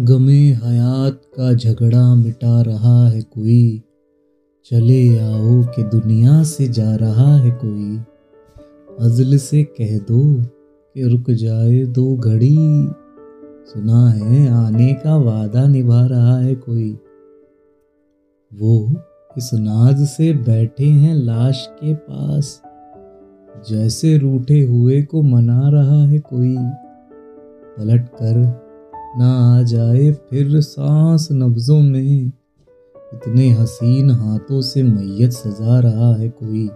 गमे हयात का झगड़ा मिटा रहा है कोई। चले आओ कि दुनिया से जा रहा है कोई। अजल से कह दो कि रुक जाए दो घड़ी। सुना है, आने का वादा निभा रहा है कोई। वो इस नाज से बैठे हैं लाश के पास। जैसे रूठे हुए को मना रहा है कोई। पलट कर ना आ जाए फिर सांस नब्जों में। इतने हसीन हाथों से मैयत सजा रहा है कोई।